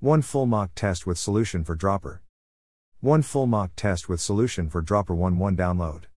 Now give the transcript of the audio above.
1 full mock test with solution for dropper. 1 full mock test with solution for dropper 1 1 download.